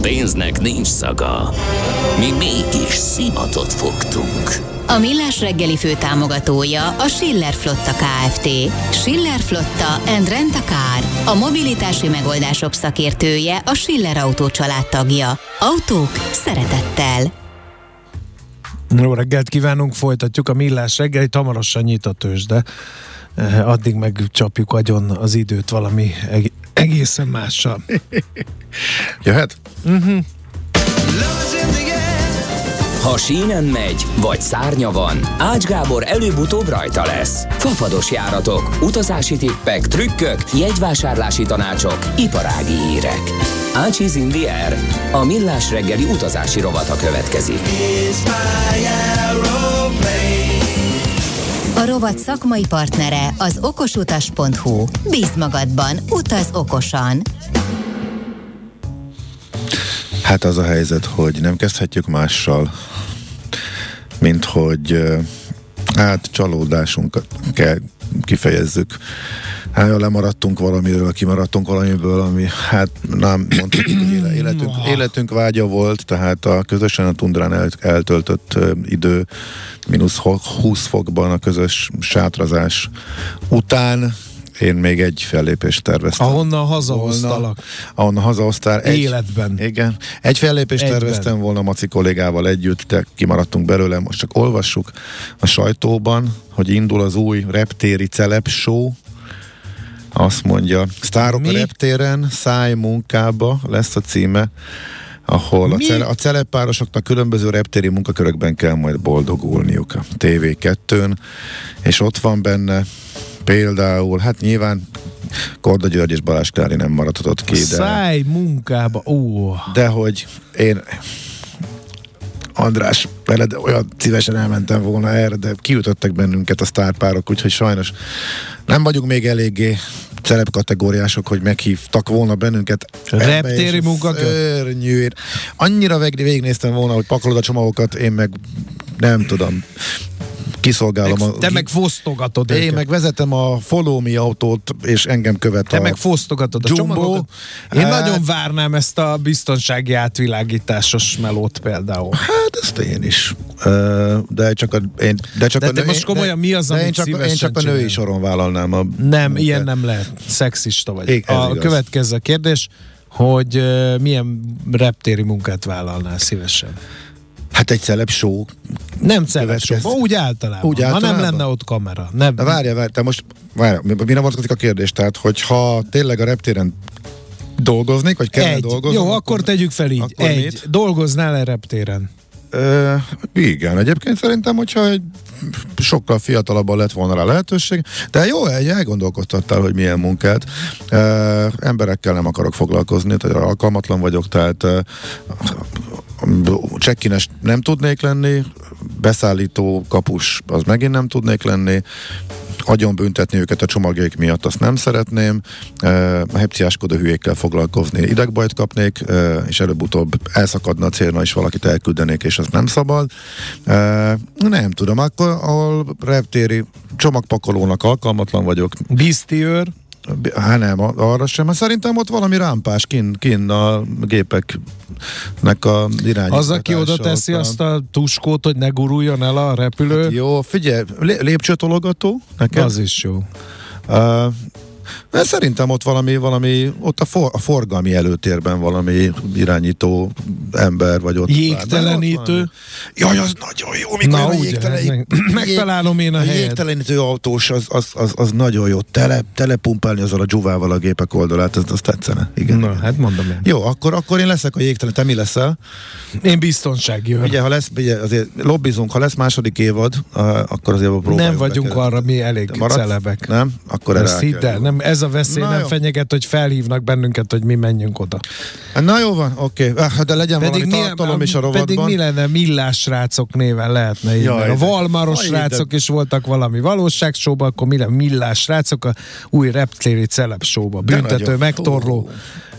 Pénznek nincs szaga. Mi mégis szimatot fogtunk. A Millás reggeli fő támogatója a Schiller Flotta KFT. Schiller Flotta and Rent a Car. A mobilitási megoldások szakértője a Schiller Autó családtagja. Autók szeretettel. Jó reggelt kívánunk, folytatjuk a Millás reggeli, hamarosan nyit a tőzsde. Eh, Addig megcsapjuk agyon az időt valami eg- egészen mással. Jöhet? Ha sínen megy, vagy szárnya van, Ács Gábor előbb-utóbb rajta lesz. Fafados járatok, utazási tippek, trükkök, jegyvásárlási tanácsok, iparági hírek. Ácsiz in the air. A millás reggeli utazási rovata következik. A rovat szakmai partnere az okosutas.hu. Bízd magadban, utaz okosan. Hát az a helyzet, hogy nem kezdhetjük mással, mint hogy hát csalódásunkat kell kifejezzük. Hát, lemaradtunk valamiről, kimaradtunk valamiből, ami hát nem mondtuk, hogy éle- életünk, életünk vágya volt, tehát a közösen a tundrán el, eltöltött idő mínusz ho- 20 fokban a közös sátrazás után én még egy fellépést terveztem. Ahonnan hazahoztalak. Ahonnan hazahoztál. Egy, Életben. Igen. Egy fellépést Egyben. terveztem volna Maci kollégával együtt, de kimaradtunk belőle. Most csak olvassuk a sajtóban, hogy indul az új reptéri celeb show. Azt mondja, sztárok a Mi? reptéren, száj munkába lesz a címe ahol a, cele, a celebpárosoknak különböző reptéri munkakörökben kell majd boldogulniuk a TV2-n, és ott van benne például, hát nyilván Korda György és Balázs Klári nem maradhatott ki, de, Száj munkába. Ó, de hogy én András, veled olyan szívesen elmentem volna erre, de kiütöttek bennünket a sztárpárok, úgyhogy sajnos nem vagyunk még eléggé celeb kategóriások, hogy meghívtak volna bennünket. Reptéri munkakör? Annyira vég, végignéztem volna, hogy pakolod a csomagokat, én meg nem tudom, kiszolgálom a... te meg fosztogatod én őket. meg vezetem a Follow Me autót, és engem követ Te a... meg fosztogatod a Jumbo. csomagokat. Én Hát- nagyon várnám ezt a biztonsági átvilágításos melót például. Hát ezt én is. De csak a, én, de csak De a te most komolyan mi az, de én amit csak, én csak a női soron vállalnám a Nem, munkát. ilyen nem lehet. Szexista vagy. Ez a igaz. következő kérdés, hogy uh, milyen reptéri munkát vállalnál szívesen? Hát egy celeb show. Nem celeb Következő. úgy általában. Úgy Ha nem általában? lenne ott kamera. Nem. De várja, várja, te most, várja, mi- mire vonatkozik a kérdés? Tehát, hogyha tényleg a reptéren dolgoznék, vagy kellene Egy. dolgoznom? Jó, akkor tegyük fel így. akkor Egy. mit? Dolgoznál-e reptéren? Ö, igen, egyébként szerintem, hogyha egy sokkal fiatalabban lett volna rá lehetőség, de jó, egy elgondolkoztattál, hogy milyen munkát. Ö, emberekkel nem akarok foglalkozni, tehát alkalmatlan vagyok, tehát ö, csekkines nem tudnék lenni, beszállító kapus az megint nem tudnék lenni, agyon büntetni őket a csomagjaik miatt, azt nem szeretném, Ö, a hepciáskodó hülyékkel foglalkozni, idegbajt kapnék, ö, és előbb-utóbb elszakadna a célna, és valakit elküldenék, és az nem szabad. Ö, Nem tudom, akkor ahol reptéri csomagpakolónak alkalmatlan vagyok, Biztiőr? Hát nem, arra sem. Hát szerintem ott valami rámpás kin, kin a gépeknek a irányítása. Az, aki oda teszi a- azt a tuskót, hogy ne guruljon el a repülő, Hát jó, figyelj, lé- lépcsőtologató nekem. az is jó. Uh, de szerintem ott valami, valami ott a, for, a forgalmi előtérben valami irányító ember, vagy ott. Jégtelenítő? Jaj, az nagyon jó, mikor Na, a ugye, jégtelen... meg- megtalálom én a a helyet. jégtelenítő autós, az, az, az, az nagyon jó. Tele, telepumpálni azzal a dzsuvával a gépek oldalát, az, az tetszene. Igen. Na, hát mondom én. Jó, akkor, akkor én leszek a jégtelen. Te mi leszel? Én biztonsági őr. Ugye, ha lesz, ugye, azért lobbizunk, ha lesz második évad, akkor azért próbáljuk. Nem vagyunk bekerülni. arra mi elég Te maradsz? celebek. Nem? Akkor erre hidd el, nem nem, ez a veszély Na nem jó. fenyeget, hogy felhívnak bennünket, hogy mi menjünk oda. Na jó van, oké. Ah, De legyen valami tartalom is a rovatban. pedig mi lenne millás srácok néven lehetne így. A Valmaros srácok de- is voltak valami valóságshowban, akkor mi lenne millás srácok a új reptéri celeb showba. Büntető, megtorló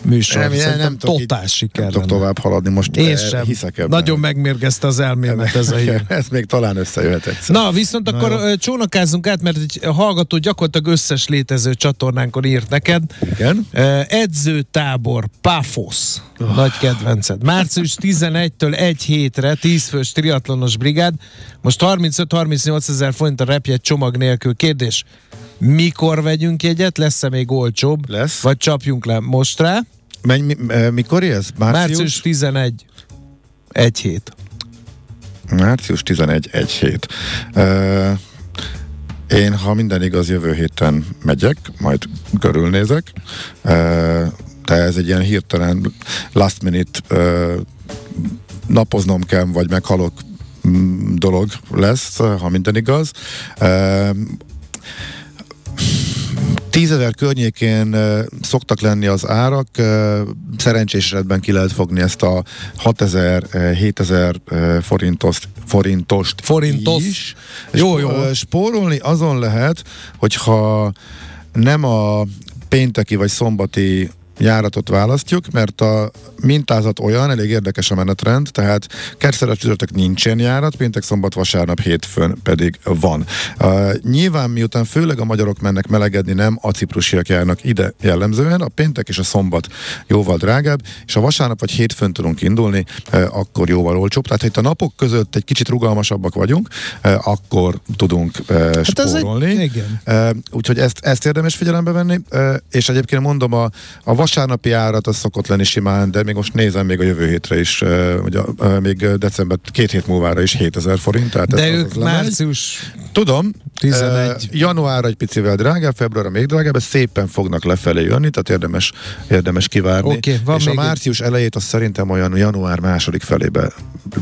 műsor. Nem, nem, Szerintem nem totál siker Nem tudok tovább haladni most. Én eh, sem. Hiszek ebben. Nagyon megmérgezte az elmémet ez a hír. Ez még talán összejöhet egyszer. Na, viszont Na akkor jó. csónakázzunk át, mert egy hallgató gyakorlatilag összes létező csatornánkon írt neked. Igen. Edzőtábor, Paphos, nagy kedvenced. Március 11-től egy hétre 10 fős triatlonos brigád. Most 35-38 ezer forint a repjegy csomag nélkül. Kérdés, mikor vegyünk jegyet? Lesz-e még olcsóbb? Lesz. Vagy csapjunk le most rá? Menj, mi, eh, mikor ez? Március? Március 11. Egy hét. Március 11, egy hét. Uh, én, ha minden igaz, jövő héten megyek, majd körülnézek. Uh, de ez egy ilyen hirtelen last minute uh, napoznom kell, vagy meghalok mm, dolog lesz, ha minden igaz. Uh, Tízezer környékén szoktak lenni az árak, szerencsés esetben ki lehet fogni ezt a 6000, uh, 7000 uh, forintost, forintost Forintos. is. Jó, jó. Spórolni azon lehet, hogyha nem a pénteki vagy szombati járatot választjuk, mert a mintázat olyan, elég érdekes a menetrend, tehát kerszeres csütörtök nincsen járat, péntek, szombat, vasárnap, hétfőn pedig van. Uh, nyilván miután főleg a magyarok mennek melegedni, nem a ciprusiak járnak ide jellemzően, a péntek és a szombat jóval drágább, és a vasárnap vagy hétfőn tudunk indulni, uh, akkor jóval olcsóbb. Tehát, ha itt a napok között egy kicsit rugalmasabbak vagyunk, uh, akkor tudunk uh, Hát ez egy- spórolni. igen. Uh, úgyhogy ezt, ezt érdemes figyelembe venni, uh, és egyébként mondom, a, a vasárnapi árat az szokott lenni simán, de még most nézem még a jövő hétre is, ugye, még december, két hét múlvára is 7000 forint. Tehát De ez ők az lemegy. március Tudom. 11. Uh, január egy picivel drágább, február még drágább, ez szépen fognak lefelé jönni, tehát érdemes, érdemes kivárni. Oké, van és a még egy- március elejét az szerintem olyan január második felébe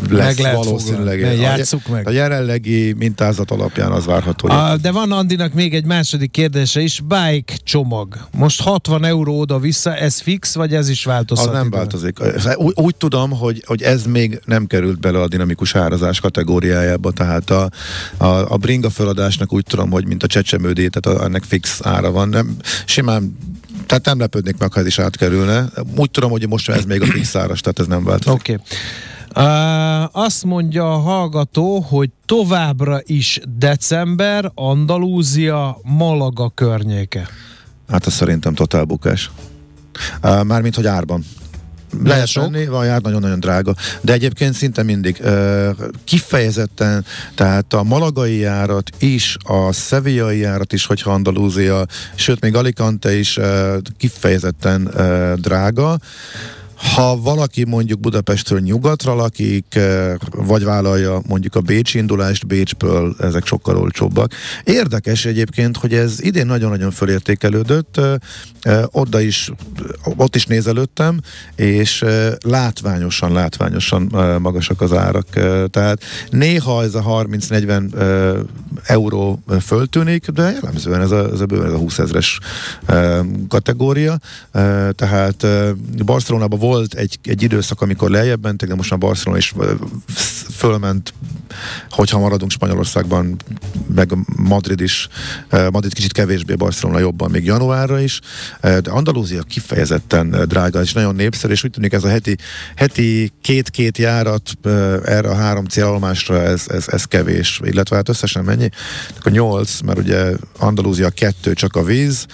lesz Meg lehet valószínűleg. fogadni. A- Játsszuk meg. A jelenlegi mintázat alapján az várható, A, de van Andinak még egy második kérdése is. Bike csomag. Most 60 euró oda-vissza, ez fix, vagy ez is változhat? Az nem változik. Úgy, úgy tudom, hogy, hogy ez még nem került bele a dinamikus árazás kategóriájába, tehát a, a, a bringa feladásnak úgy tudom, hogy mint a csecsemődé, tehát a, ennek fix ára van. Nem, simán tehát nem lepődnék meg, ha ez is átkerülne. Úgy tudom, hogy most ez még a fix áras, tehát ez nem változik. Oké. Okay. Uh, azt mondja a hallgató, hogy továbbra is december, Andalúzia, Malaga környéke. Hát az szerintem totál bukás. Mármint, hogy árban. Lehet venni, van jár nagyon-nagyon drága. De egyébként szinte mindig uh, kifejezetten, tehát a malagai járat is, a szevillai járat is, hogyha Andalúzia, sőt még Alicante is uh, kifejezetten uh, drága. Ha valaki mondjuk Budapestről nyugatra lakik, eh, vagy vállalja mondjuk a Bécsi indulást Bécsből, ezek sokkal olcsóbbak. Érdekes egyébként, hogy ez idén nagyon-nagyon fölértékelődött, eh, eh, oda is, ott is nézelődtem, és látványosan, látványosan magasak az árak. Eh, Tehát néha ez a 30-40 eh, euró föltűnik, de jellemzően ez a, ez a bőven ez a 20 ezres kategória. Eh, Tehát eh, Barcelonában volt egy, egy időszak, amikor lejjebb mentek, de most már Barcelona is fölment, hogyha maradunk Spanyolországban, meg Madrid is, Madrid kicsit kevésbé, Barcelona jobban, még januárra is, de Andalúzia kifejezetten drága, és nagyon népszerű, és úgy tűnik ez a heti, heti két-két járat erre a három célállomásra, ez, ez, ez kevés, illetve hát összesen mennyi? Akkor nyolc, mert ugye Andalúzia kettő csak a víz,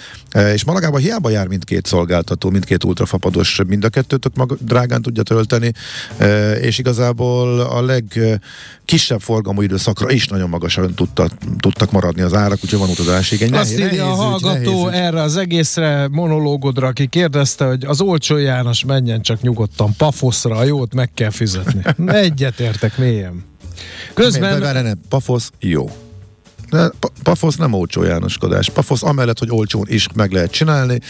és Malagában hiába jár mindkét szolgáltató, mindkét ultrafapados, mind a kettőtök maga, drágán tudja tölteni, eh, és igazából a legkisebb forgalmú időszakra is nagyon magasan tudta, tudtak maradni az árak, úgyhogy van utazási igény. Azt írja a nehéz hallgató nehéz erre az egészre monológodra, aki kérdezte, hogy az olcsó János menjen csak nyugodtan Pafoszra, a jót meg kell fizetni. Egyet értek mélyen. Közben... Közben Várj, ne, Pafosz, jó. De Pafosz nem olcsó Jánoskodás. Pafosz amellett, hogy olcsón is meg lehet csinálni.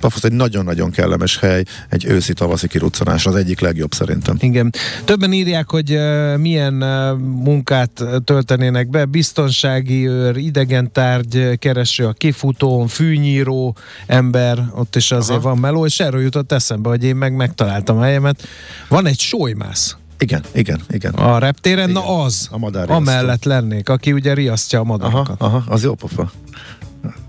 Pafosz egy nagyon-nagyon kellemes hely, egy őszi-tavaszi kiruccanás, az egyik legjobb szerintem. Igen. Többen írják, hogy milyen munkát töltenének be. Biztonsági őr, idegen tárgy, kereső a kifutón, fűnyíró ember, ott is azért Aha. van meló, és erről jutott eszembe, hogy én meg megtaláltam a helyemet. Van egy sólymász. Igen, igen, igen. A reptéren, igen. na az. A madár Amellett lennék, aki ugye riasztja a madarakat. Aha, aha az jó pofa.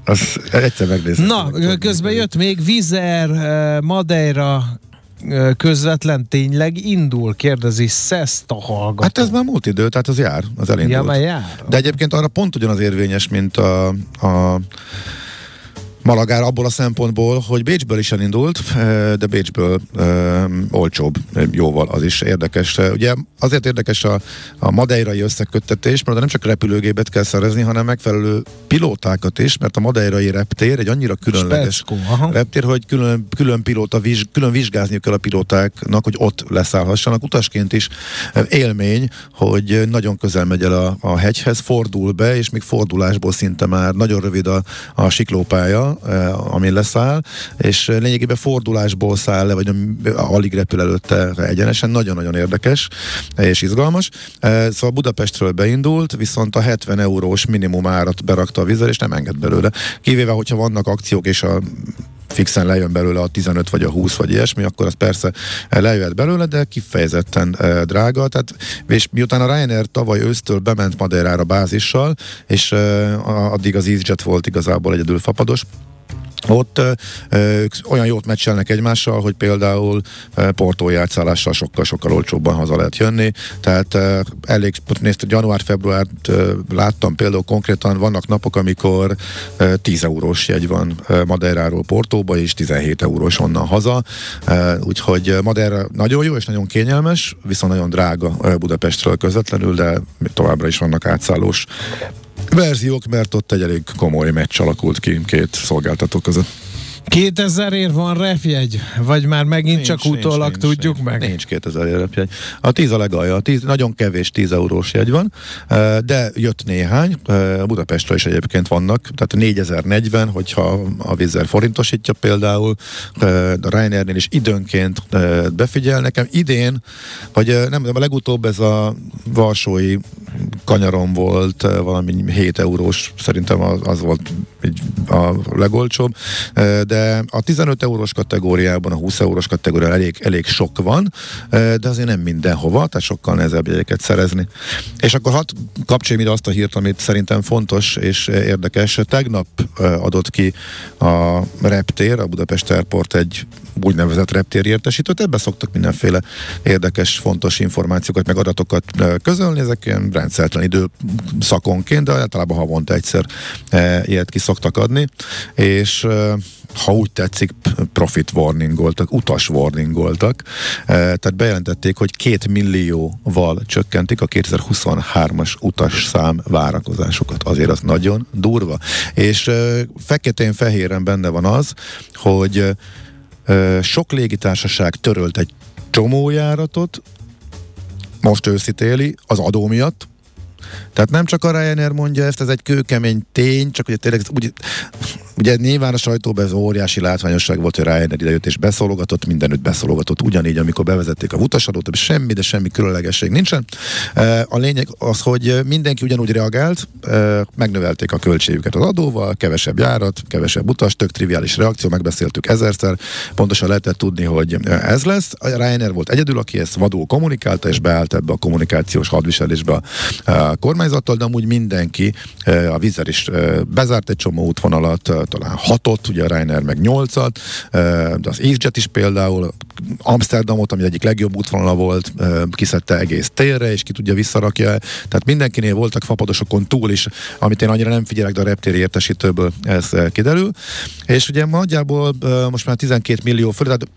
Az egyszer megnézem. Na, közben jött még Vizer, eh, Madeira, eh, közvetlen tényleg indul? Kérdezi Szeszta hallgató. Hát ez már múlt idő, tehát az jár, az elindult. Ja, már jár. De egyébként arra pont ugyanaz érvényes, mint a, a Malagár abból a szempontból, hogy Bécsből is elindult, de Bécsből um, olcsóbb jóval, az is érdekes. Ugye azért érdekes a, a madeirai összeköttetés, mert nem csak repülőgépet kell szerezni, hanem megfelelő pilótákat is, mert a madeirai reptér egy annyira különleges Speckó, reptér, hogy külön, külön, pilóta, viz, külön vizsgázni kell a pilótáknak, hogy ott leszállhassanak. Utasként is élmény, hogy nagyon közel megy el a, a hegyhez, fordul be, és még fordulásból szinte már nagyon rövid a, a siklópálya, Eh, amin leszáll, és lényegében fordulásból száll le, vagy alig repül előtte egyenesen, nagyon-nagyon érdekes és izgalmas. Eh, szóval Budapestről beindult, viszont a 70 eurós minimum árat berakta a vizer, és nem enged belőle. Kivéve, hogyha vannak akciók, és a fixen lejön belőle a 15 vagy a 20 vagy ilyesmi, akkor az persze lejöhet belőle, de kifejezetten e, drága. Tehát, és miután a Ryanair tavaly ősztől bement Madeirára bázissal, és e, addig az EasyJet volt igazából egyedül fapados, ott ö, olyan jót meccselnek egymással, hogy például Portó játszálással sokkal-sokkal olcsóbban haza lehet jönni, tehát elég, nézd, január-februárt láttam például konkrétan, vannak napok, amikor ö, 10 eurós jegy van Madeiráról Portóba, és 17 eurós onnan haza, úgyhogy Madeira nagyon jó és nagyon kényelmes, viszont nagyon drága Budapestről közvetlenül, de továbbra is vannak átszállós verziók, mert ott egy elég komoly meccs alakult ki két szolgáltató között. 2000 ér van repjegy? Vagy már megint nincs, csak utólag nincs, tudjuk nincs, meg? Nincs 2000 ér repjegy. A 10 a legalja, a 10, nagyon kevés 10 eurós jegy van, de jött néhány, Budapestre is egyébként vannak, tehát 4040, hogyha a vízzel forintosítja például, a Ryanairnél is időnként befigyel nekem. Idén, vagy nem, a legutóbb ez a Varsói kanyarom volt, valami 7 eurós, szerintem az, az volt a legolcsóbb, de a 15 eurós kategóriában, a 20 eurós kategóriában elég, elég sok van, de azért nem mindenhova, tehát sokkal nehezebb jegyeket szerezni. És akkor hadd kapcsoljuk ide azt a hírt, amit szerintem fontos és érdekes. Tegnap adott ki a Reptér, a Budapest Airport egy úgynevezett reptéri értesítőt, ebbe szoktak mindenféle érdekes, fontos információkat, meg adatokat közölni, ezek ilyen rendszertelen időszakonként, de általában havonta egyszer ilyet ki szoktak adni, és ha úgy tetszik, profit warning voltak, utas warning voltak. Tehát bejelentették, hogy két millióval csökkentik a 2023-as utas szám várakozásokat. Azért az nagyon durva. És feketén-fehéren benne van az, hogy sok légitársaság törölt egy csomó járatot, most őszítéli, az adó miatt, tehát nem csak a Ryanair mondja ezt, ez egy kőkemény tény, csak ugye tényleg úgy, ugye nyilván a sajtóban ez óriási látványosság volt, hogy Ryanair idejött és beszólogatott, mindenütt beszólogatott, ugyanígy, amikor bevezették a utasadót, semmi, de semmi különlegesség nincsen. A lényeg az, hogy mindenki ugyanúgy reagált, megnövelték a költségüket az adóval, kevesebb járat, kevesebb utas, tök triviális reakció, megbeszéltük ezerszer, pontosan lehetett tudni, hogy ez lesz. A Ryanair volt egyedül, aki ezt vadul kommunikálta, és beállt ebbe a kommunikációs hadviselésbe a kormányzattal, de amúgy mindenki, a vízzel is bezárt egy csomó útvonalat, talán hatot, ugye a Reiner meg nyolcat, de az EasyJet is például Amsterdamot, ami egyik legjobb útvonala volt, kiszedte egész térre, és ki tudja visszarakja. Tehát mindenkinél voltak fapadosokon túl is, amit én annyira nem figyelek, de a reptéri értesítőből ez kiderül. És ugye nagyjából most már 12 millió fölé, tehát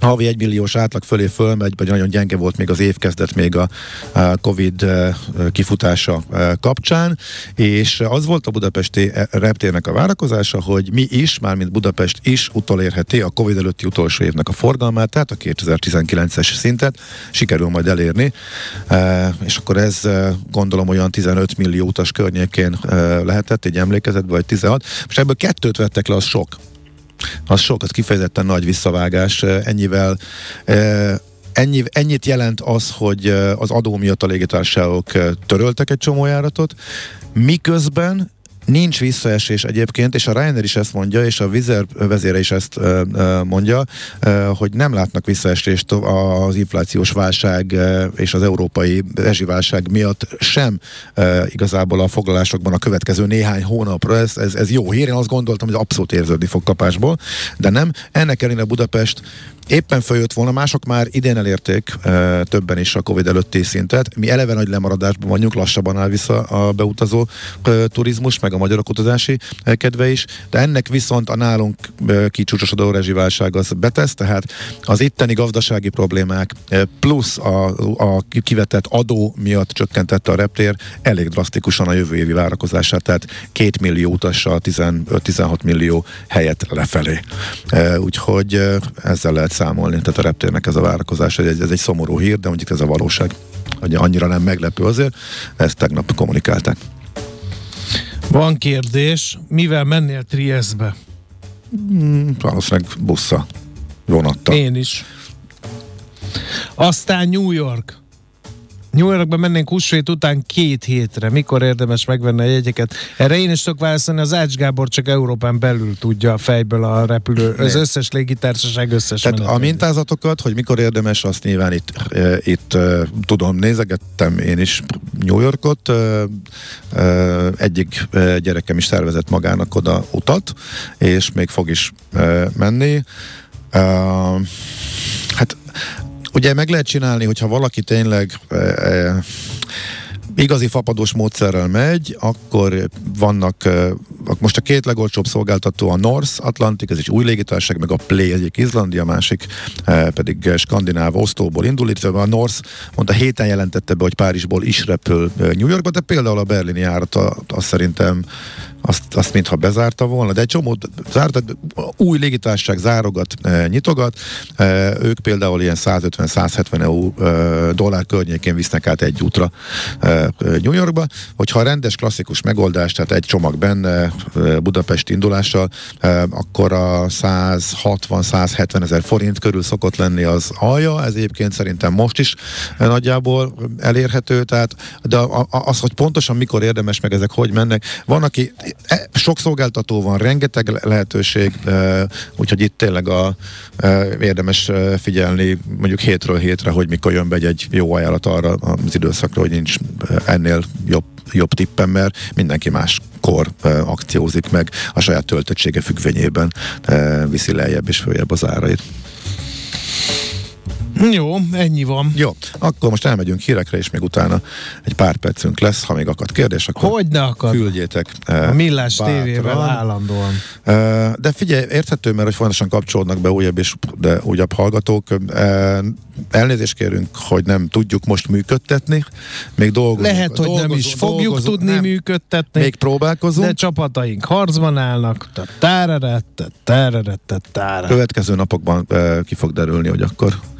havi egymilliós átlag fölé fölmegy, vagy nagyon gyenge volt még az évkezdet még a, Covid kifutása kapcsán, és az volt a budapesti reptérnek a várakozása, hogy mi is, mármint Budapest is utolérheti a Covid előtti utolsó évnek a forgalmát, tehát a 2019-es szintet sikerül majd elérni, és akkor ez gondolom olyan 15 millió utas környékén lehetett, egy emlékezetben, vagy 16. Most ebből kettőt vettek le, az sok az sok, az kifejezetten nagy visszavágás. Ennyivel Ennyi, ennyit jelent az, hogy az adó miatt a légitársaságok töröltek egy csomó járatot, miközben Nincs visszaesés egyébként, és a Ryanair is ezt mondja, és a Vizer vezére is ezt mondja, hogy nem látnak visszaesést az inflációs válság és az európai rezsiválság miatt sem igazából a foglalásokban a következő néhány hónapra. Ez, ez, ez jó hír, én azt gondoltam, hogy abszolút érződni fog kapásból, de nem. Ennek ellenére Budapest éppen följött volna, mások már idén elérték e, többen is a Covid előtti szintet. Mi eleve nagy lemaradásban vagyunk, lassabban áll vissza a beutazó e, turizmus, meg a magyarok utazási e, kedve is, de ennek viszont a nálunk e, kicsúcsosodó rezsiválság az betesz, tehát az itteni gazdasági problémák e, plusz a, a kivetett adó miatt csökkentette a reptér elég drasztikusan a jövő évi várakozását, tehát két millió utassal 15-16 millió helyet lefelé. Úgyhogy ezzel lehet számolni. Tehát a reptérnek ez a várakozás, ez, ez egy szomorú hír, de mondjuk ez a valóság. Hogy annyira nem meglepő azért, ezt tegnap kommunikálták. Van kérdés, mivel mennél Trieste-be? Hmm, valószínűleg bussza, vonatta. Én is. Aztán New York. New Yorkba mennénk húsvét után két hétre. Mikor érdemes megvenni a jegyeket? Erre én is tudok válaszolni, az Ács Gábor csak Európán belül tudja fejből a repülő, az összes légitársaság összes Tehát a mintázatokat, hogy mikor érdemes, azt nyilván itt, itt tudom, nézegettem én is New Yorkot, egyik gyerekem is szervezett magának oda utat, és még fog is menni. Hát Ugye meg lehet csinálni, hogyha valaki tényleg e, e, igazi fapados módszerrel megy, akkor vannak most a két legolcsóbb szolgáltató a North Atlantic, ez egy új légitársaság, meg a Play egyik Izlandia, másik pedig skandináv Osztóból indul, illetve a North mondta héten jelentette be, hogy Párizsból is repül New Yorkba, de például a berlini járat azt szerintem azt, azt mintha bezárta volna, de egy csomó zárt, új légitársaság zárogat, e, nyitogat, e, ők például ilyen 150-170 EU e, dollár környékén visznek át egy útra New Yorkba, hogyha a rendes klasszikus megoldás, tehát egy csomag benne Budapest indulással, akkor a 160-170 ezer forint körül szokott lenni az alja, ez egyébként szerintem most is nagyjából elérhető, tehát de az, hogy pontosan mikor érdemes meg ezek hogy mennek, van, aki sok szolgáltató van, rengeteg lehetőség, e, úgyhogy itt tényleg a, e, érdemes figyelni mondjuk hétről hétre, hogy mikor jön be egy jó ajánlat arra az időszakra, hogy nincs ennél jobb, jobb tippem, mert mindenki más kor akciózik meg a saját töltöttsége függvényében viszi lejjebb és följebb az árait. Jó, ennyi van. Jó, akkor most elmegyünk hírekre, és még utána egy pár percünk lesz, ha még akad kérdés, akkor Hogy ne akad? küldjétek. Eh, a Millás tévével állandóan. Eh, de figyelj, érthető, mert hogy fontosan kapcsolódnak be újabb és de újabb hallgatók. Eh, elnézést kérünk, hogy nem tudjuk most működtetni. Még dolgozunk. Lehet, hogy nem is fogjuk dolgozunk, tudni nem. működtetni. Még próbálkozunk. De csapataink harcban állnak. Következő napokban ki fog derülni, hogy akkor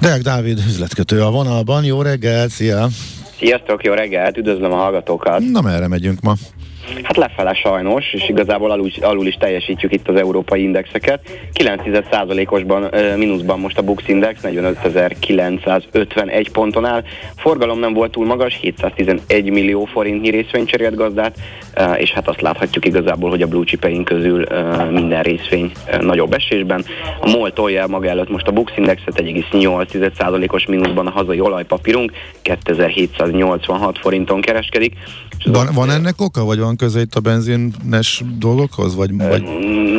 Deák Dávid üzletkötő a vonalban. Jó reggelt, szia! Sziasztok, jó reggelt, üdvözlöm a hallgatókat! Na, merre megyünk ma? Hát lefele sajnos, és igazából alul, alul is teljesítjük itt az európai indexeket. 9%-osban mínuszban most a Bux Index 45.951 ponton áll. Forgalom nem volt túl magas, 711 millió forintnyi részvény cserélt gazdát, és hát azt láthatjuk igazából, hogy a blue chipeink közül minden részvény nagyobb esésben. A MOL tolja maga előtt most a Bux Indexet 1,8%-os mínuszban a hazai olajpapírunk 2786 forinton kereskedik. Van, van ennek oka, vagy van köze itt a benzines dolgokhoz? Vagy, vagy...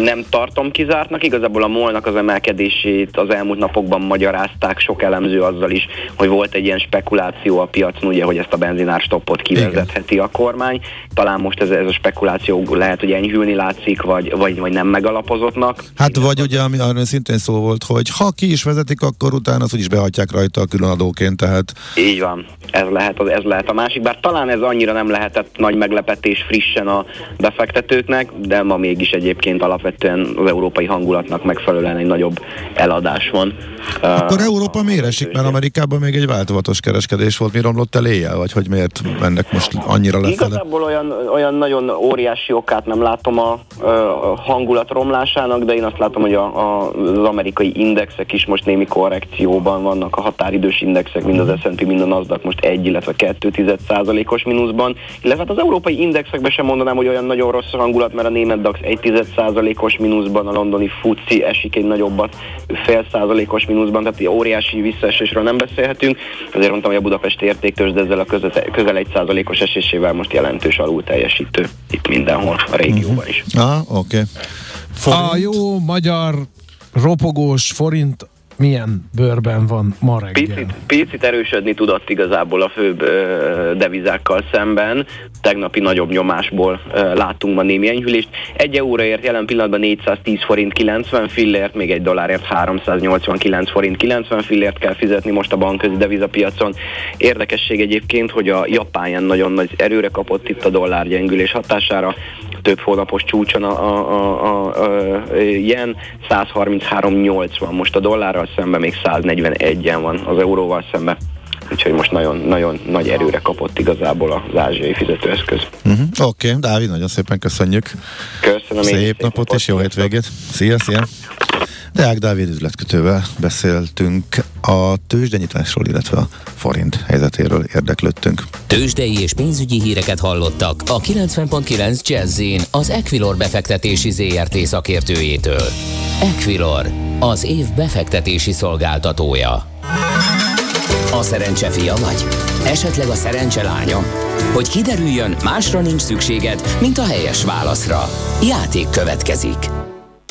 Nem tartom kizártnak, igazából a molnak az emelkedését az elmúlt napokban magyarázták sok elemző azzal is, hogy volt egy ilyen spekuláció a piacon, ugye, hogy ezt a benzinárstoppot kivezetheti Igen. a kormány. Talán most ez, ez a spekuláció lehet, hogy enyhülni látszik, vagy, vagy, vagy nem megalapozottnak. Hát Igen. vagy ugye, ami arra szintén szó volt, hogy ha ki is vezetik, akkor utána az úgyis behagyják rajta a különadóként, tehát... Így van, ez lehet, ez lehet a másik, bár talán ez annyira nem lehetett nagy meglepetés frissen a befektetőknek, de ma mégis egyébként alapvetően az európai hangulatnak megfelelően egy nagyobb eladás van. Akkor uh, Európa miért esik? Mert Amerikában még egy változatos kereskedés volt. Mi romlott el éjjel? Vagy hogy miért mennek most annyira lefele? Igazából olyan, olyan nagyon óriási okát nem látom a, a hangulat romlásának, de én azt látom, hogy a, a, az amerikai indexek is most némi korrekcióban vannak, a határidős indexek, mind az S&P, mind a Nasdaq most egy, illetve 2 os mínuszban, illetve hát az európai indexekben sem mondanám, hogy olyan nagyon rossz hangulat, mert a német DAX 1% os mínuszban, a londoni FUCI esik egy nagyobbat, fél százalékos mínuszban, tehát óriási visszaesésről nem beszélhetünk. Azért mondtam, hogy a Budapesti értéktős, de ezzel a közel egy százalékos esésével most jelentős alul teljesítő itt mindenhol a régióban is. Ah, oké. Okay. A jó magyar ropogós forint milyen bőrben van ma reggel? Picit, picit erősödni tudott igazából a főbb ö, devizákkal szemben. Tegnapi nagyobb nyomásból ö, láttunk ma némi enyhülést. Egy euróért jelen pillanatban 410 forint 90 fillért, még egy dollárért 389 forint 90 fillért kell fizetni most a bankközi devizapiacon. Érdekesség egyébként, hogy a japán nagyon nagy erőre kapott itt a dollár gyengülés hatására több hónapos csúcson a, a, a, a, a yen 133.80 most a dollárral szemben még 141-en van az euróval szemben úgyhogy most nagyon, nagyon nagy erőre kapott igazából az ázsiai fizetőeszköz. Uh-huh. Oké, okay, Dávid, nagyon szépen köszönjük. Köszönöm szép, szép napot, napot és jó hétvégét. Szia, szia! Deák Dávid üzletkötővel beszéltünk a tőzsdenyításról, illetve a forint helyzetéről érdeklődtünk. Tőzsdei és pénzügyi híreket hallottak a 90.9 jazz az Equilor befektetési ZRT szakértőjétől. Equilor, az év befektetési szolgáltatója. A szerencse fia vagy? Esetleg a szerencse lánya? Hogy kiderüljön, másra nincs szükséged, mint a helyes válaszra. Játék következik.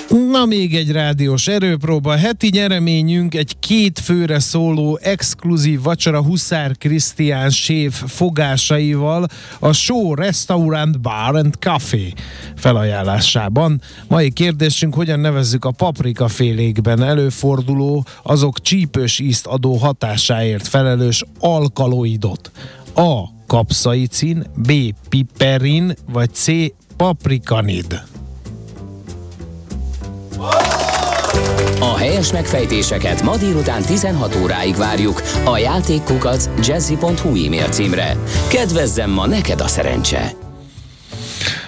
Na még egy rádiós erőpróba. Heti nyereményünk egy két főre szóló exkluzív vacsora Huszár Krisztián séf fogásaival a Show Restaurant Bar and Café felajánlásában. Mai kérdésünk, hogyan nevezzük a paprika félékben előforduló, azok csípős ízt adó hatásáért felelős alkaloidot. A. Kapszaicin, B. Piperin, vagy C. Paprikanid. A helyes megfejtéseket ma délután 16 óráig várjuk a játékkukac jazzy.hu e-mail címre. Kedvezzem ma neked a szerencse!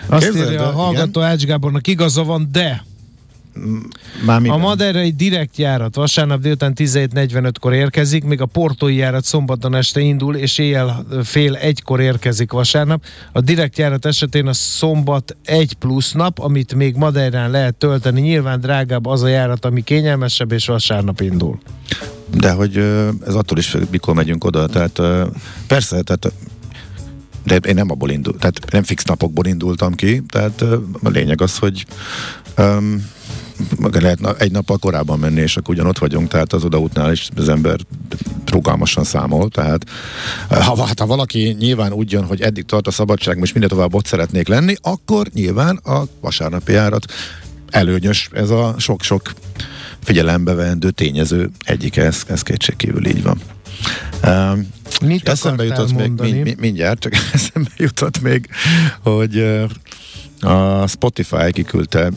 Azt Képzeld, írja a hallgató Ács Gábornak igaza van, de már a Madeirai direkt járat vasárnap délután 17.45-kor érkezik, még a portói járat szombaton este indul, és éjjel fél egykor érkezik vasárnap. A direkt járat esetén a szombat egy plusz nap, amit még Madeirán lehet tölteni. Nyilván drágább az a járat, ami kényelmesebb, és vasárnap indul. De hogy ez attól is, mikor megyünk oda, tehát persze, tehát de én nem abból indul, tehát nem fix napokból indultam ki, tehát a lényeg az, hogy um, lehet egy nappal korábban menni, és akkor ugyanott vagyunk, tehát az odaútnál is az ember rugalmasan számol, tehát ha, hát, ha valaki nyilván úgy jön, hogy eddig tart a szabadság, most minden tovább ott szeretnék lenni, akkor nyilván a vasárnapi járat előnyös, ez a sok-sok figyelembe vendő tényező egyik, ez, ez kétségkívül így van. Um, Mit eszembe jutott mondani? még, mind, mindjárt, csak eszembe jutott még, hogy uh, a Spotify kiküldte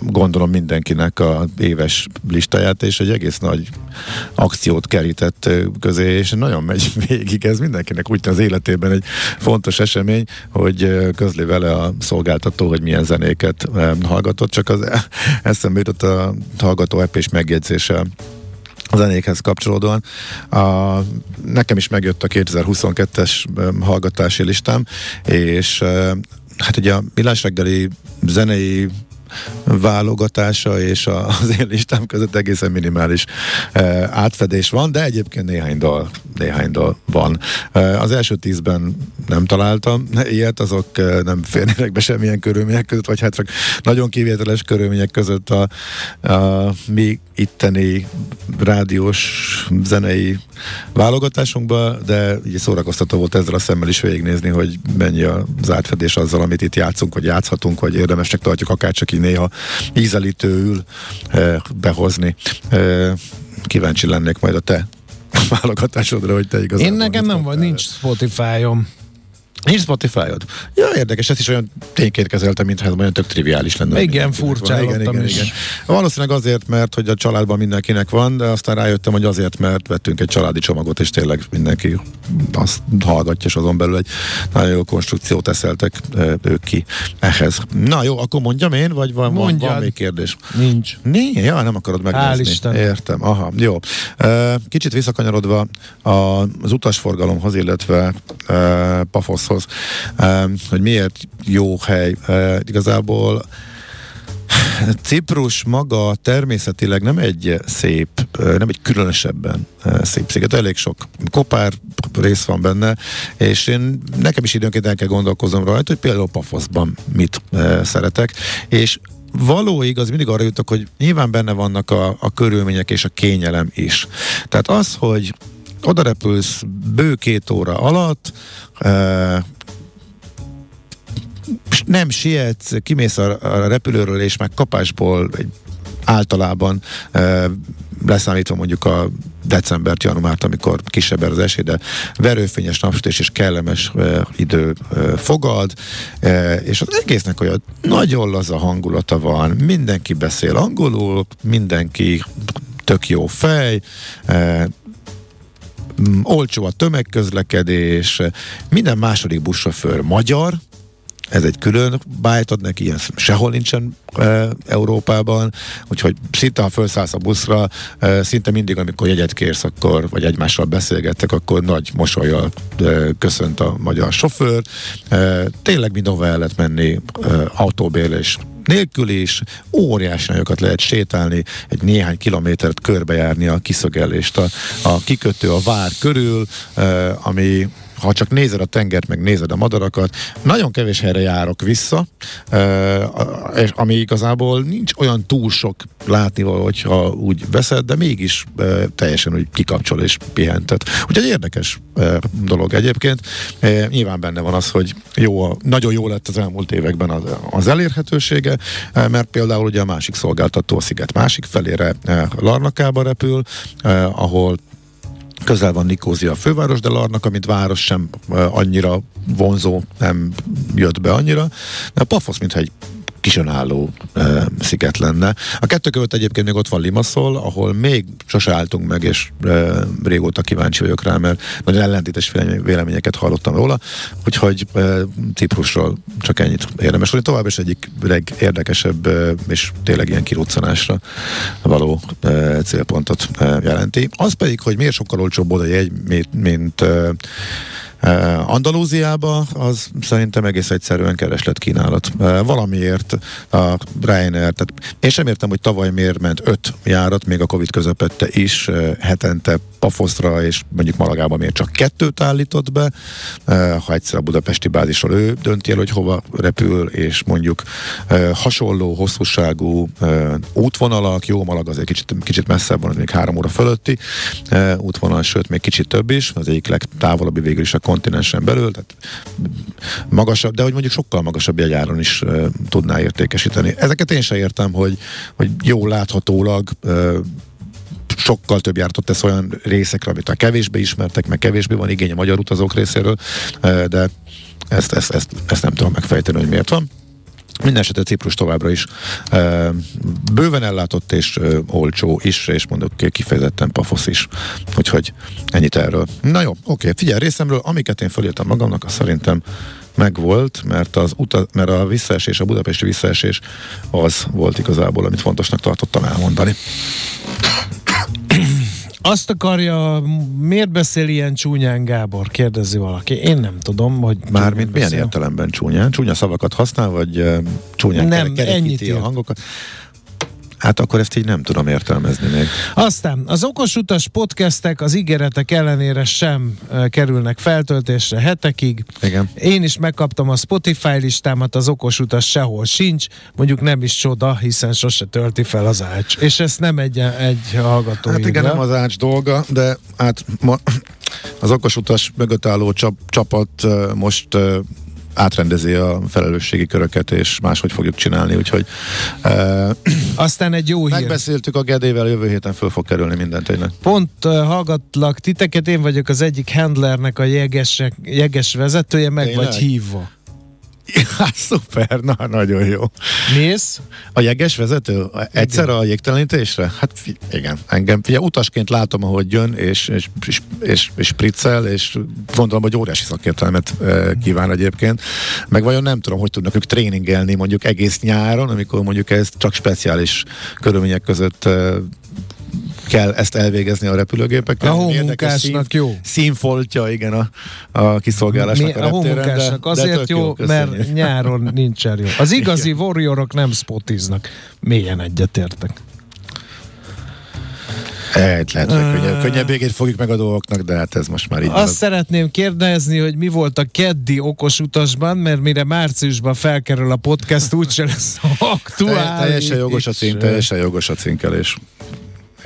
gondolom mindenkinek a éves listáját, és egy egész nagy akciót kerített közé, és nagyon megy végig. Ez mindenkinek úgy az életében egy fontos esemény, hogy közli vele a szolgáltató, hogy milyen zenéket hallgatott, csak az eszembe jutott a hallgató app és megjegyzése a zenékhez kapcsolódóan. A, nekem is megjött a 2022-es hallgatási listám, és hát ugye a Millás reggeli zenei válogatása és az én listám között egészen minimális átfedés van, de egyébként néhány dal, néhány dal van. Az első tízben nem találtam ilyet, azok nem férnének be semmilyen körülmények között, vagy hát csak nagyon kivételes körülmények között a, a mi itteni rádiós zenei válogatásunkba, de így szórakoztató volt ezzel a szemmel is végignézni, hogy mennyi az átfedés azzal, amit itt játszunk, vagy játszhatunk, vagy érdemesnek tartjuk, akár csak így néha ízelítőül eh, behozni. Eh, kíváncsi lennék majd a te válogatásodra, hogy te igazán. Én nekem nem van, nincs Spotify-om. Nincs Spotify-od? Ja, érdekes, ezt is olyan tényként kezeltem, mintha ez olyan tök triviális lenne. Igen, furcsa. Igen, igen, is. igen. Valószínűleg azért, mert hogy a családban mindenkinek van, de aztán rájöttem, hogy azért, mert vettünk egy családi csomagot, és tényleg mindenki azt hallgatja, és azon belül egy nagyon jó konstrukciót eszeltek ők ki ehhez. Na jó, akkor mondjam én, vagy van, van, van még kérdés? Nincs. Nincs? Ja, nem akarod megnézni. Értem, aha, jó. Kicsit visszakanyarodva az utasforgalomhoz, illetve Pafoszhoz, Ciprushoz, hogy miért jó hely. Igazából Ciprus maga természetileg nem egy szép, nem egy különösebben szép sziget, elég sok kopár rész van benne, és én nekem is időnként el kell gondolkozom rajta, hogy például Pafoszban mit szeretek, és való igaz, mindig arra jutok, hogy nyilván benne vannak a, a körülmények és a kényelem is. Tehát az, hogy oda repülsz bő két óra alatt, nem sietsz, kimész a, a repülőről, és meg kapásból egy általában e, leszámítva mondjuk a decembert, januárt, amikor kisebb az esély, de verőfényes napsütés és kellemes e, idő e, fogad, e, és az egésznek olyan nagyon laza hangulata van, mindenki beszél angolul, mindenki tök jó fej, e, olcsó a tömegközlekedés, minden második buszsofőr magyar, ez egy külön bájt ad neki, ilyen sehol nincsen e, Európában, úgyhogy szinte ha felszállsz a buszra, e, szinte mindig, amikor jegyet kérsz, akkor, vagy egymással beszélgettek, akkor nagy mosolyjal e, köszönt a magyar sofőr. E, tényleg mindenhova el lehet menni, e, autóbérlés nélkül is óriási nagyokat lehet sétálni, egy néhány kilométert körbejárni a kiszögelést, a, a kikötő a vár körül, eh, ami ha csak nézed a tengert, meg nézed a madarakat, nagyon kevés helyre járok vissza, és ami igazából nincs olyan túl sok látnivaló, hogyha úgy veszed, de mégis teljesen úgy kikapcsol és pihentet. Úgyhogy érdekes dolog egyébként. Nyilván benne van az, hogy jó, nagyon jó lett az elmúlt években az, az elérhetősége, mert például ugye a másik szolgáltató a sziget másik felére Larnakába repül, ahol közel van Nikózia a főváros, de Larnak, amit város sem annyira vonzó, nem jött be annyira. De a Pafosz, mintha egy kisönálló e, sziget lenne. A kettő között egyébként még ott van Limassol, ahol még sose álltunk meg, és e, régóta kíváncsi vagyok rá, mert nagyon ellentétes véleményeket hallottam róla, úgyhogy e, Ciprusról csak ennyit érdemes hogy Tovább is egyik legérdekesebb e, és tényleg ilyen kiruccanásra való e, célpontot e, jelenti. Az pedig, hogy miért sokkal olcsóbb oda jegy, mint, mint Uh, Andalúziába az szerintem egész egyszerűen kereslet kínálat. Valamiért a Ryanair, tehát én sem értem, hogy tavaly miért ment öt járat, még a Covid közepette is hetente Pafoszra, és mondjuk Malagában miért csak kettőt állított be, ha egyszer a budapesti bázisról ő dönti el, hogy hova repül, és mondjuk hasonló hosszúságú útvonalak, jó Malag azért kicsit, kicsit messzebb van, még három óra fölötti útvonal, sőt még kicsit több is, az egyik legtávolabbi végül is a kontinensen belül, tehát magasabb, de hogy mondjuk sokkal magasabb jegyáron is uh, tudná értékesíteni. Ezeket én sem értem, hogy, hogy jól láthatólag uh, sokkal több jártot tesz olyan részekre, amit a kevésbé ismertek, meg kevésbé van igény a magyar utazók részéről, uh, de ezt, ezt, ezt, ezt nem tudom megfejteni, hogy miért van. Mindenesetre Ciprus továbbra is e, bőven ellátott és e, olcsó is, és mondok kifejezetten pafosz is. Úgyhogy ennyit erről. Na jó, oké, figyelj, részemről, amiket én fölírtam magamnak, az szerintem megvolt, mert, az uta, mert a visszaesés, a budapesti visszaesés az volt igazából, amit fontosnak tartottam elmondani. Azt akarja, miért beszél ilyen csúnyán Gábor? Kérdezi valaki. Én nem tudom, hogy... Mármint milyen értelemben csúnyán? Csúnya szavakat használ, vagy uh, csúnyán nem, kerekíti a hangokat? Hát akkor ezt így nem tudom értelmezni még. Aztán az okos utas podcastek az ígéretek ellenére sem uh, kerülnek feltöltésre hetekig. Igen. Én is megkaptam a Spotify listámat, az okos utas sehol sincs. Mondjuk nem is csoda, hiszen sose tölti fel az ács. És ezt nem egy, egy hallgató Hát igen, nem az ács dolga, de hát ma, az okos utas mögött álló csap, csapat most átrendezi a felelősségi köröket, és máshogy fogjuk csinálni, úgyhogy uh, aztán egy jó hír. Megbeszéltük a Gedével, jövő héten föl fog kerülni minden tényleg. Pont uh, hallgatlak titeket, én vagyok az egyik handlernek a jeges, jeges vezetője, meg tényleg? vagy hívva. Ja, szuper, na, nagyon jó. Mész? A jeges vezető? Egyszer igen. a jégtelenítésre? Hát igen, engem, ugye utasként látom, ahogy jön, és, és, és, és, és spriccel, és gondolom, hogy óriási szakértelmet e, kíván egyébként. Meg vajon nem tudom, hogy tudnak ők tréningelni mondjuk egész nyáron, amikor mondjuk ez csak speciális körülmények között e, kell ezt elvégezni a repülőgépekkel. A hómunkásnak szín, jó. Színfoltja, igen, a, a kiszolgálásnak Mi, a, a hómunkásnak de, azért de jó, jó mert nyáron nincsen jó. Az igazi warriorok nem spotiznak. Mélyen egyetértek. Hát lehet, hogy könnyebb, könnyebb fogjuk meg a dolgoknak, de hát ez most már így. Azt marad. szeretném kérdezni, hogy mi volt a keddi okos utasban, mert mire márciusban felkerül a podcast, úgyse lesz aktuális. Teljesen jogos a cím, teljesen jogos a cinkelés.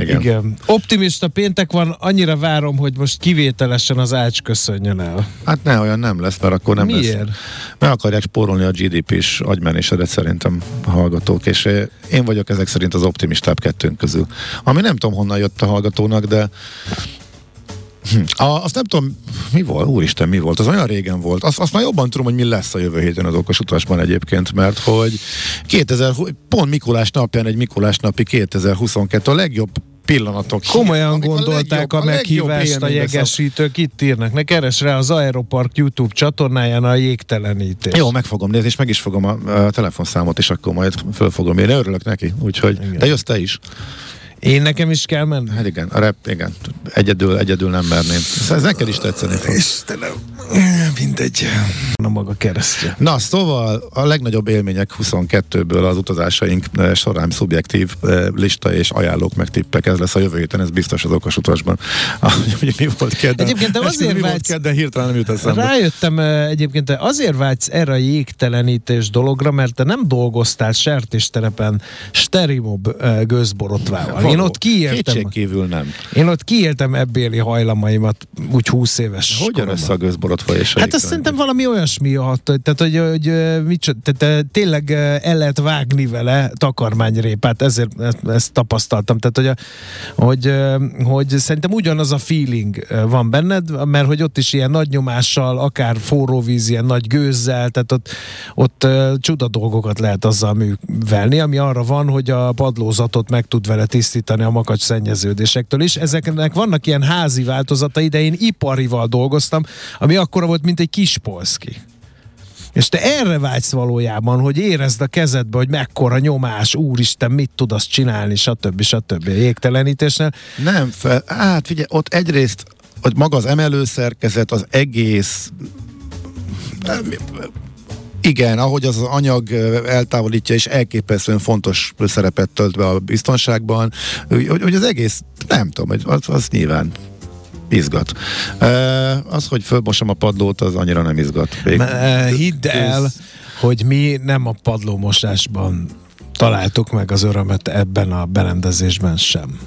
Igen. Igen. Optimista péntek van, annyira várom, hogy most kivételesen az ács köszönjön el. Hát ne, olyan nem lesz, mert akkor nem Miért? lesz. Meg akarják spórolni a GDP-s agymenésedet szerintem a hallgatók, és én vagyok ezek szerint az optimistább kettőnk közül. Ami nem tudom honnan jött a hallgatónak, de Hm. A, azt nem tudom, mi volt, úristen, mi volt, az olyan régen volt. Azt, azt már jobban tudom, hogy mi lesz a jövő héten az okos utasban egyébként, mert hogy 2000, pont Mikulás napján egy Mikulás napi 2022 a legjobb pillanatok. Komolyan hír, gondolták a, legjobb, a meghívást a, a jegesítők, itt írnak. Ne keres rá az Aeropark YouTube csatornáján a jégtelenítés. Jó, meg fogom nézni, és meg is fogom a, a telefonszámot, és akkor majd föl fogom írni. Örülök neki, úgyhogy, Igen. de jössz te is. Én nekem is kell menni? Hát igen, a rep, igen. Egyedül, egyedül nem merném. Ez neked is tetszeni fog. Istenem, mindegy. A maga keresztje. Na, szóval a legnagyobb élmények 22-ből az utazásaink eh, során szubjektív eh, lista és ajánlók meg tippek. Ez lesz a jövő héten, ez biztos az okos utasban. Hogy mi volt kedden? Egyébként te azért mi vágysz... volt kedden, hirtelen nem jut eszembe. Rájöttem eh, egyébként, te azért vágysz erre a jégtelenítés dologra, mert te nem dolgoztál sertésterepen sterimob gőzborotvával. Én ott kiéltem. kívül nem. Én ott kiéltem ebbéli hajlamaimat úgy 20 éves Hogyan össze a gőzborotva és Hát azt szerintem valami olyasmi, tehát hogy, hogy mit, tehát, tényleg el lehet vágni vele takarmányrépát, ezért ezt, ezt tapasztaltam. Tehát, hogy, hogy, hogy szerintem ugyanaz a feeling van benned, mert hogy ott is ilyen nagy nyomással, akár forró víz, ilyen nagy gőzzel, tehát ott, ott csuda dolgokat lehet azzal művelni, ami arra van, hogy a padlózatot meg tud vele tisztítani a makacs szennyeződésektől is. Ezeknek vannak ilyen házi változatai, de én iparival dolgoztam, ami akkora volt, mint egy kis polszki. És te erre vágysz valójában, hogy érezd a kezedbe, hogy mekkora nyomás, úristen, mit tud azt csinálni, stb. stb. Jégtelenítésnél. Nem, fel, hát figyelj, ott egyrészt hogy maga az emelőszerkezet, az egész igen, ahogy az, anyag eltávolítja, és elképesztően fontos szerepet tölt be a biztonságban, hogy, hogy az egész, nem tudom, az, az nyilván izgat. Az, hogy fölmosom a padlót, az annyira nem izgat. Még, hidd el, hogy mi nem a padlómosásban találtuk meg az örömet ebben a berendezésben sem.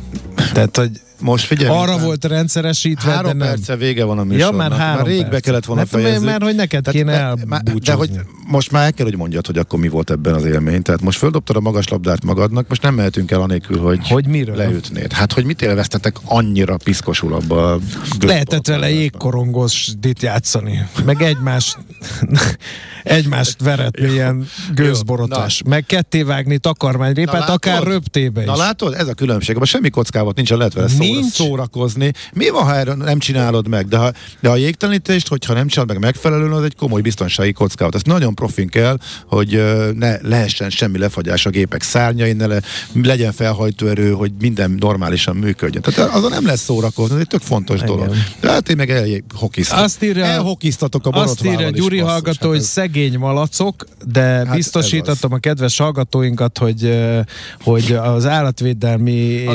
Tehát, hogy most figyelj, arra már volt rendszeresítve, három de nem. perce vége van a műsornak. Ja, már három már rég be kellett volna hát, fejezni. Mert hogy neked Tehát, kéne de, de hogy most már el kell, hogy mondjad, hogy akkor mi volt ebben az élmény. Tehát most földobtad a magas labdát magadnak, most nem mehetünk el anélkül, hogy, hogy miről? leütnéd. Hát, hogy mit élveztetek annyira piszkosul abba a Lehetett vele jégkorongos dit játszani, meg egymás egymást veretni, ilyen gőzborotás. Jó, Meg ketté vágni takarmányrépát, akár röptébe is. Na látod, ez a különbség. Abban semmi kockávat nincs, lehet vele szóra, Nincs. szórakozni. Mi van, ha erre nem csinálod meg? De, ha, de a jégtelenítést, hogyha nem csinálod meg megfelelően, az egy komoly biztonsági kockávat. Ezt nagyon profin kell, hogy ne lehessen semmi lefagyás a gépek szárnyain, ne le, legyen felhajtóerő, hogy minden normálisan működjön. Tehát azon nem lesz szórakozni, ez egy tök fontos Igen. dolog. De hát én meg elhokiztatok. Azt írja- Elhokiztatok a Azt írja is, Gyuri basszus. hallgató, hogy Hát ez- szegény malacok, de ez biztosítatom a kedves hallgatóinkat, hogy, hogy az állatvédelmi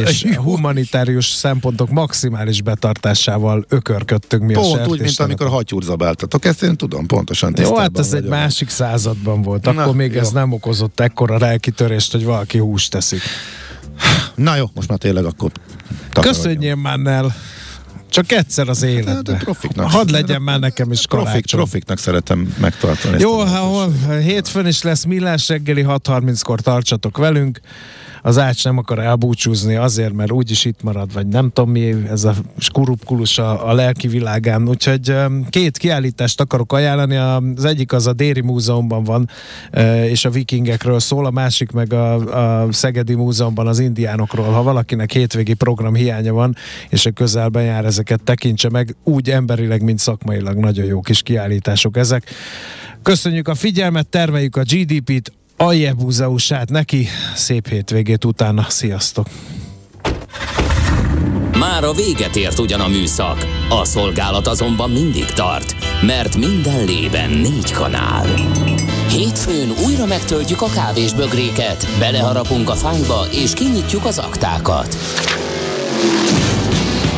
és humanitárius szempontok maximális betartásával ökörködtünk mi a Pont úgy, mint amikor hatyúr zabáltatok. Ezt én tudom, pontosan Jó, hát ez egy másik században volt. Akkor Na, még jó. ez nem okozott ekkora lelkitörést, hogy valaki húst teszik. Na jó, most már tényleg akkor. Köszönjél már, Nel. Csak egyszer az Hát, életben. profiknak. Hadd legyen már nekem is Profik, profiknak szeretem megtartani. Jó, ha hol, hétfőn is lesz millás reggeli, 6.30-kor tartsatok velünk. Az Ács nem akar elbúcsúzni azért, mert úgyis itt marad, vagy nem tudom mi, ez a skurupkulus a, a lelki világán. Úgyhogy két kiállítást akarok ajánlani. Az egyik az a Déri Múzeumban van, és a vikingekről szól, a másik meg a, a Szegedi Múzeumban az indiánokról. Ha valakinek hétvégi program hiánya van, és a közelben jár, ezeket tekintse meg. Úgy emberileg, mint szakmailag nagyon jó kis kiállítások ezek. Köszönjük a figyelmet, termeljük a GDP-t, Ajebúzeusát neki, szép hétvégét utána, sziasztok! Már a véget ért ugyan a műszak, a szolgálat azonban mindig tart, mert minden lében négy kanál. Hétfőn újra megtöltjük a kávés bögréket, beleharapunk a fányba és kinyitjuk az aktákat.